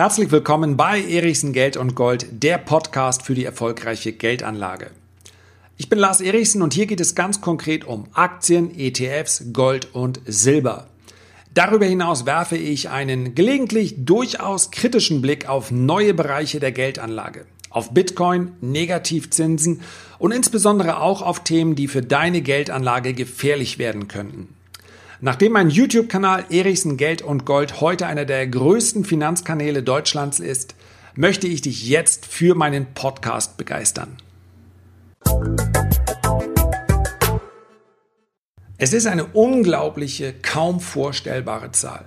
Herzlich willkommen bei Erichsen Geld und Gold, der Podcast für die erfolgreiche Geldanlage. Ich bin Lars Erichsen und hier geht es ganz konkret um Aktien, ETFs, Gold und Silber. Darüber hinaus werfe ich einen gelegentlich durchaus kritischen Blick auf neue Bereiche der Geldanlage, auf Bitcoin, Negativzinsen und insbesondere auch auf Themen, die für deine Geldanlage gefährlich werden könnten. Nachdem mein YouTube-Kanal Erichsen Geld und Gold heute einer der größten Finanzkanäle Deutschlands ist, möchte ich dich jetzt für meinen Podcast begeistern. Es ist eine unglaubliche, kaum vorstellbare Zahl.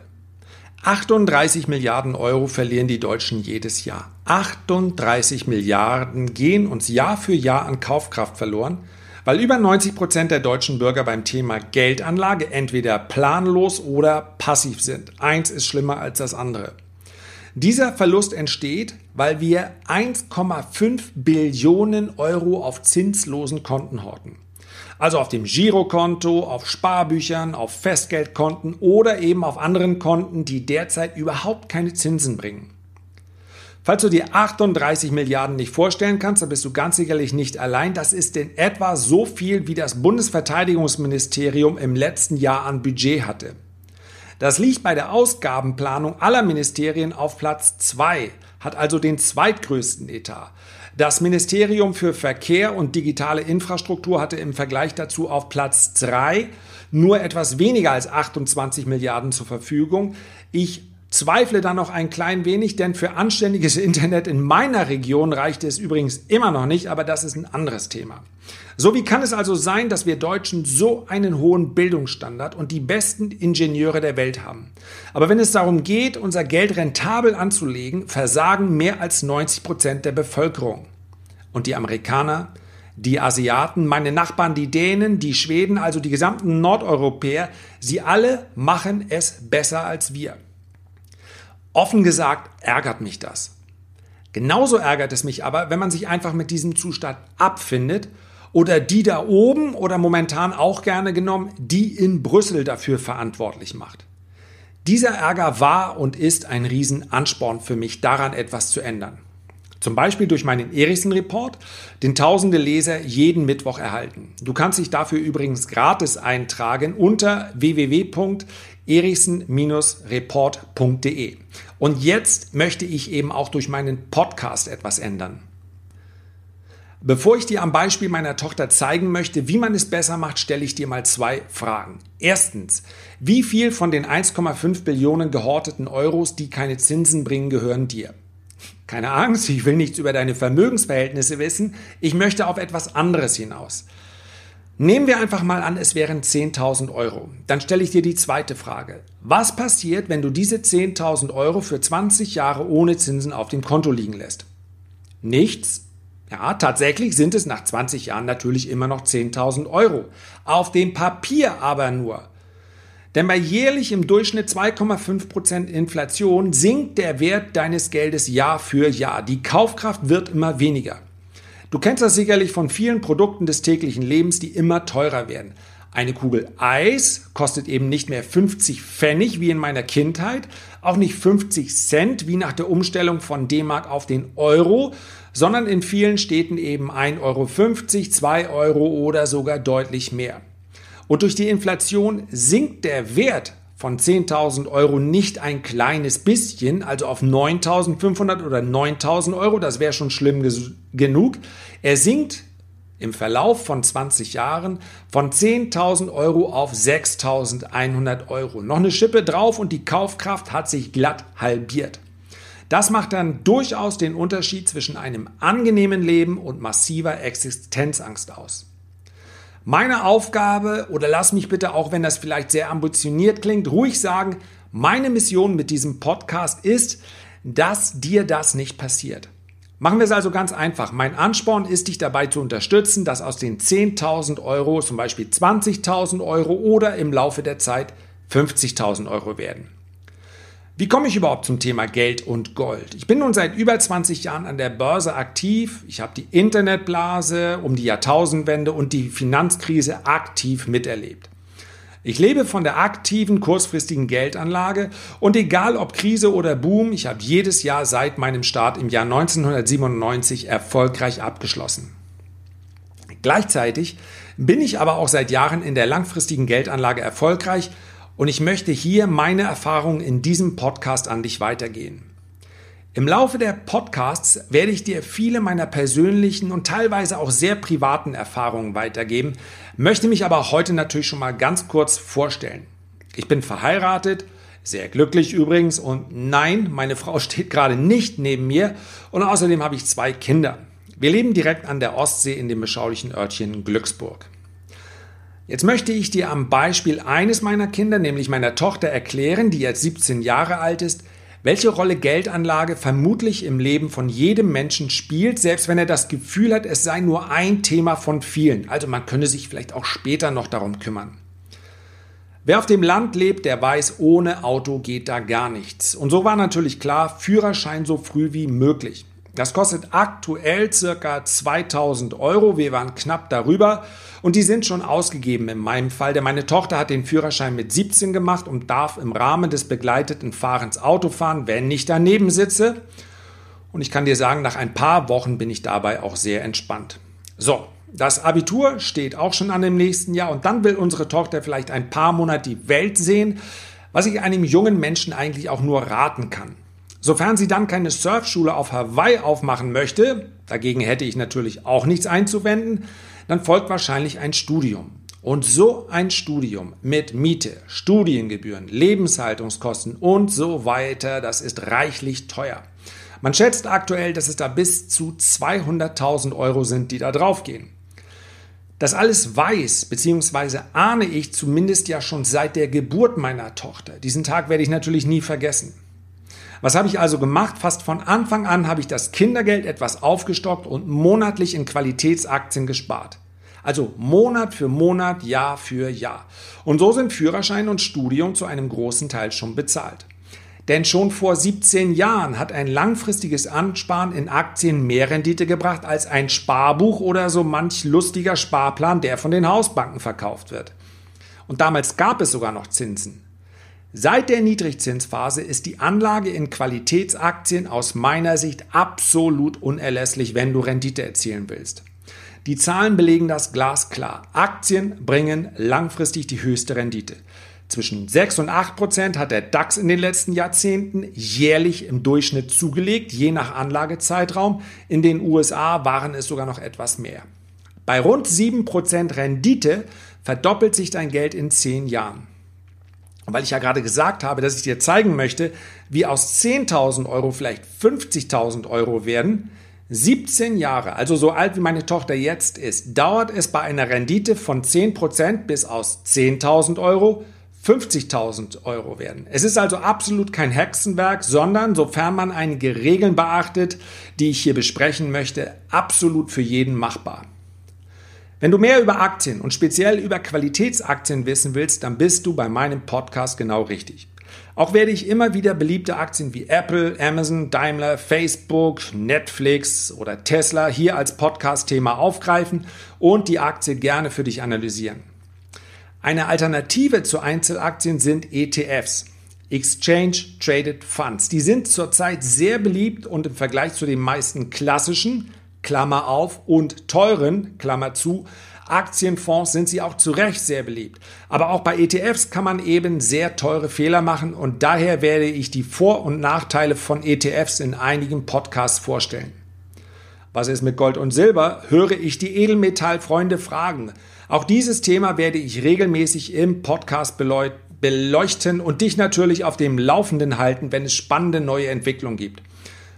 38 Milliarden Euro verlieren die Deutschen jedes Jahr. 38 Milliarden gehen uns Jahr für Jahr an Kaufkraft verloren, weil über 90 Prozent der deutschen Bürger beim Thema Geldanlage entweder planlos oder passiv sind. Eins ist schlimmer als das andere. Dieser Verlust entsteht, weil wir 1,5 Billionen Euro auf zinslosen Konten horten. Also auf dem Girokonto, auf Sparbüchern, auf Festgeldkonten oder eben auf anderen Konten, die derzeit überhaupt keine Zinsen bringen. Falls du dir 38 Milliarden nicht vorstellen kannst, dann bist du ganz sicherlich nicht allein. Das ist in etwa so viel, wie das Bundesverteidigungsministerium im letzten Jahr an Budget hatte. Das liegt bei der Ausgabenplanung aller Ministerien auf Platz 2, hat also den zweitgrößten Etat. Das Ministerium für Verkehr und digitale Infrastruktur hatte im Vergleich dazu auf Platz 3 nur etwas weniger als 28 Milliarden zur Verfügung. Ich zweifle da noch ein klein wenig, denn für anständiges Internet in meiner Region reicht es übrigens immer noch nicht, aber das ist ein anderes Thema. So wie kann es also sein, dass wir Deutschen so einen hohen Bildungsstandard und die besten Ingenieure der Welt haben? Aber wenn es darum geht, unser Geld rentabel anzulegen, versagen mehr als 90 Prozent der Bevölkerung. Und die Amerikaner, die Asiaten, meine Nachbarn, die Dänen, die Schweden, also die gesamten Nordeuropäer, sie alle machen es besser als wir. Offen gesagt ärgert mich das. Genauso ärgert es mich aber, wenn man sich einfach mit diesem Zustand abfindet oder die da oben oder momentan auch gerne genommen, die in Brüssel dafür verantwortlich macht. Dieser Ärger war und ist ein Riesenansporn für mich, daran etwas zu ändern. Zum Beispiel durch meinen Erichsen-Report, den tausende Leser jeden Mittwoch erhalten. Du kannst dich dafür übrigens gratis eintragen unter www.erichsen-report.de. Und jetzt möchte ich eben auch durch meinen Podcast etwas ändern. Bevor ich dir am Beispiel meiner Tochter zeigen möchte, wie man es besser macht, stelle ich dir mal zwei Fragen. Erstens, wie viel von den 1,5 Billionen gehorteten Euros, die keine Zinsen bringen, gehören dir? Keine Angst, ich will nichts über deine Vermögensverhältnisse wissen, ich möchte auf etwas anderes hinaus. Nehmen wir einfach mal an, es wären 10.000 Euro. Dann stelle ich dir die zweite Frage. Was passiert, wenn du diese 10.000 Euro für 20 Jahre ohne Zinsen auf dem Konto liegen lässt? Nichts. Ja, tatsächlich sind es nach 20 Jahren natürlich immer noch 10.000 Euro. Auf dem Papier aber nur. Denn bei jährlich im Durchschnitt 2,5% Inflation sinkt der Wert deines Geldes Jahr für Jahr. Die Kaufkraft wird immer weniger. Du kennst das sicherlich von vielen Produkten des täglichen Lebens, die immer teurer werden. Eine Kugel Eis kostet eben nicht mehr 50 Pfennig wie in meiner Kindheit, auch nicht 50 Cent wie nach der Umstellung von D-Mark auf den Euro, sondern in vielen Städten eben 1,50 Euro, 2 Euro oder sogar deutlich mehr. Und durch die Inflation sinkt der Wert von 10.000 Euro nicht ein kleines bisschen, also auf 9.500 oder 9.000 Euro, das wäre schon schlimm genug. Er sinkt im Verlauf von 20 Jahren von 10.000 Euro auf 6.100 Euro. Noch eine Schippe drauf und die Kaufkraft hat sich glatt halbiert. Das macht dann durchaus den Unterschied zwischen einem angenehmen Leben und massiver Existenzangst aus. Meine Aufgabe, oder lass mich bitte, auch wenn das vielleicht sehr ambitioniert klingt, ruhig sagen, meine Mission mit diesem Podcast ist, dass dir das nicht passiert. Machen wir es also ganz einfach. Mein Ansporn ist, dich dabei zu unterstützen, dass aus den 10.000 Euro zum Beispiel 20.000 Euro oder im Laufe der Zeit 50.000 Euro werden. Wie komme ich überhaupt zum Thema Geld und Gold? Ich bin nun seit über 20 Jahren an der Börse aktiv. Ich habe die Internetblase um die Jahrtausendwende und die Finanzkrise aktiv miterlebt. Ich lebe von der aktiven, kurzfristigen Geldanlage und egal ob Krise oder Boom, ich habe jedes Jahr seit meinem Start im Jahr 1997 erfolgreich abgeschlossen. Gleichzeitig bin ich aber auch seit Jahren in der langfristigen Geldanlage erfolgreich und ich möchte hier meine Erfahrungen in diesem Podcast an dich weitergehen. Im Laufe der Podcasts werde ich dir viele meiner persönlichen und teilweise auch sehr privaten Erfahrungen weitergeben, möchte mich aber heute natürlich schon mal ganz kurz vorstellen. Ich bin verheiratet, sehr glücklich übrigens und nein, meine Frau steht gerade nicht neben mir und außerdem habe ich zwei Kinder. Wir leben direkt an der Ostsee in dem beschaulichen Örtchen Glücksburg. Jetzt möchte ich dir am Beispiel eines meiner Kinder, nämlich meiner Tochter, erklären, die jetzt 17 Jahre alt ist, welche Rolle Geldanlage vermutlich im Leben von jedem Menschen spielt, selbst wenn er das Gefühl hat, es sei nur ein Thema von vielen. Also man könne sich vielleicht auch später noch darum kümmern. Wer auf dem Land lebt, der weiß, ohne Auto geht da gar nichts. Und so war natürlich klar, Führerschein so früh wie möglich. Das kostet aktuell circa 2000 Euro. Wir waren knapp darüber und die sind schon ausgegeben in meinem Fall, denn meine Tochter hat den Führerschein mit 17 gemacht und darf im Rahmen des begleiteten Fahrens Auto fahren, wenn ich daneben sitze. Und ich kann dir sagen, nach ein paar Wochen bin ich dabei auch sehr entspannt. So, das Abitur steht auch schon an dem nächsten Jahr und dann will unsere Tochter vielleicht ein paar Monate die Welt sehen, was ich einem jungen Menschen eigentlich auch nur raten kann. Sofern sie dann keine Surfschule auf Hawaii aufmachen möchte, dagegen hätte ich natürlich auch nichts einzuwenden, dann folgt wahrscheinlich ein Studium. Und so ein Studium mit Miete, Studiengebühren, Lebenshaltungskosten und so weiter, das ist reichlich teuer. Man schätzt aktuell, dass es da bis zu 200.000 Euro sind, die da draufgehen. Das alles weiß bzw. ahne ich zumindest ja schon seit der Geburt meiner Tochter. Diesen Tag werde ich natürlich nie vergessen. Was habe ich also gemacht? Fast von Anfang an habe ich das Kindergeld etwas aufgestockt und monatlich in Qualitätsaktien gespart. Also Monat für Monat, Jahr für Jahr. Und so sind Führerschein und Studium zu einem großen Teil schon bezahlt. Denn schon vor 17 Jahren hat ein langfristiges Ansparen in Aktien mehr Rendite gebracht als ein Sparbuch oder so manch lustiger Sparplan, der von den Hausbanken verkauft wird. Und damals gab es sogar noch Zinsen. Seit der Niedrigzinsphase ist die Anlage in Qualitätsaktien aus meiner Sicht absolut unerlässlich, wenn du Rendite erzielen willst. Die Zahlen belegen das glasklar. Aktien bringen langfristig die höchste Rendite. Zwischen 6 und 8 Prozent hat der DAX in den letzten Jahrzehnten jährlich im Durchschnitt zugelegt, je nach Anlagezeitraum. In den USA waren es sogar noch etwas mehr. Bei rund 7 Prozent Rendite verdoppelt sich dein Geld in 10 Jahren weil ich ja gerade gesagt habe, dass ich dir zeigen möchte, wie aus 10.000 Euro vielleicht 50.000 Euro werden, 17 Jahre, also so alt wie meine Tochter jetzt ist, dauert es bei einer Rendite von 10% bis aus 10.000 Euro 50.000 Euro werden. Es ist also absolut kein Hexenwerk, sondern, sofern man einige Regeln beachtet, die ich hier besprechen möchte, absolut für jeden machbar. Wenn du mehr über Aktien und speziell über Qualitätsaktien wissen willst, dann bist du bei meinem Podcast genau richtig. Auch werde ich immer wieder beliebte Aktien wie Apple, Amazon, Daimler, Facebook, Netflix oder Tesla hier als Podcast-Thema aufgreifen und die Aktie gerne für dich analysieren. Eine Alternative zu Einzelaktien sind ETFs. Exchange Traded Funds. Die sind zurzeit sehr beliebt und im Vergleich zu den meisten klassischen Klammer auf, und teuren, Klammer zu, Aktienfonds sind sie auch zu Recht sehr beliebt. Aber auch bei ETFs kann man eben sehr teure Fehler machen und daher werde ich die Vor- und Nachteile von ETFs in einigen Podcasts vorstellen. Was ist mit Gold und Silber? Höre ich die Edelmetallfreunde fragen. Auch dieses Thema werde ich regelmäßig im Podcast beleuchten und dich natürlich auf dem Laufenden halten, wenn es spannende neue Entwicklungen gibt.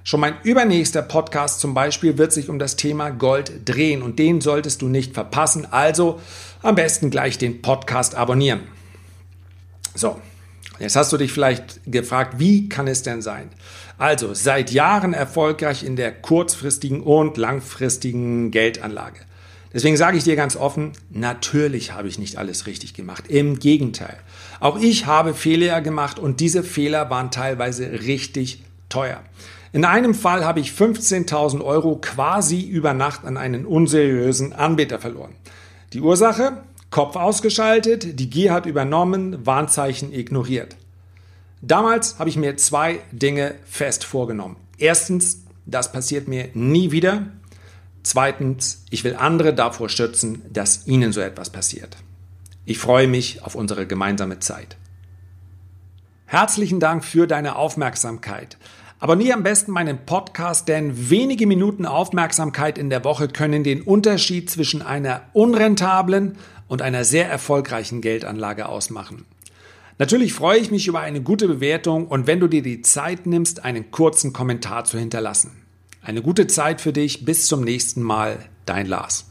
Schon mein übernächster Podcast zum Beispiel wird sich um das Thema Gold drehen und den solltest du nicht verpassen. Also am besten gleich den Podcast abonnieren. So, jetzt hast du dich vielleicht gefragt, wie kann es denn sein? Also seit Jahren erfolgreich in der kurzfristigen und langfristigen Geldanlage. Deswegen sage ich dir ganz offen, natürlich habe ich nicht alles richtig gemacht. Im Gegenteil. Auch ich habe Fehler gemacht und diese Fehler waren teilweise richtig teuer. In einem Fall habe ich 15.000 Euro quasi über Nacht an einen unseriösen Anbieter verloren. Die Ursache? Kopf ausgeschaltet, die Gier hat übernommen, Warnzeichen ignoriert. Damals habe ich mir zwei Dinge fest vorgenommen. Erstens, das passiert mir nie wieder. Zweitens, ich will andere davor schützen, dass ihnen so etwas passiert. Ich freue mich auf unsere gemeinsame Zeit. Herzlichen Dank für deine Aufmerksamkeit. Abonniere am besten meinen Podcast, denn wenige Minuten Aufmerksamkeit in der Woche können den Unterschied zwischen einer unrentablen und einer sehr erfolgreichen Geldanlage ausmachen. Natürlich freue ich mich über eine gute Bewertung und wenn du dir die Zeit nimmst, einen kurzen Kommentar zu hinterlassen. Eine gute Zeit für dich. Bis zum nächsten Mal. Dein Lars.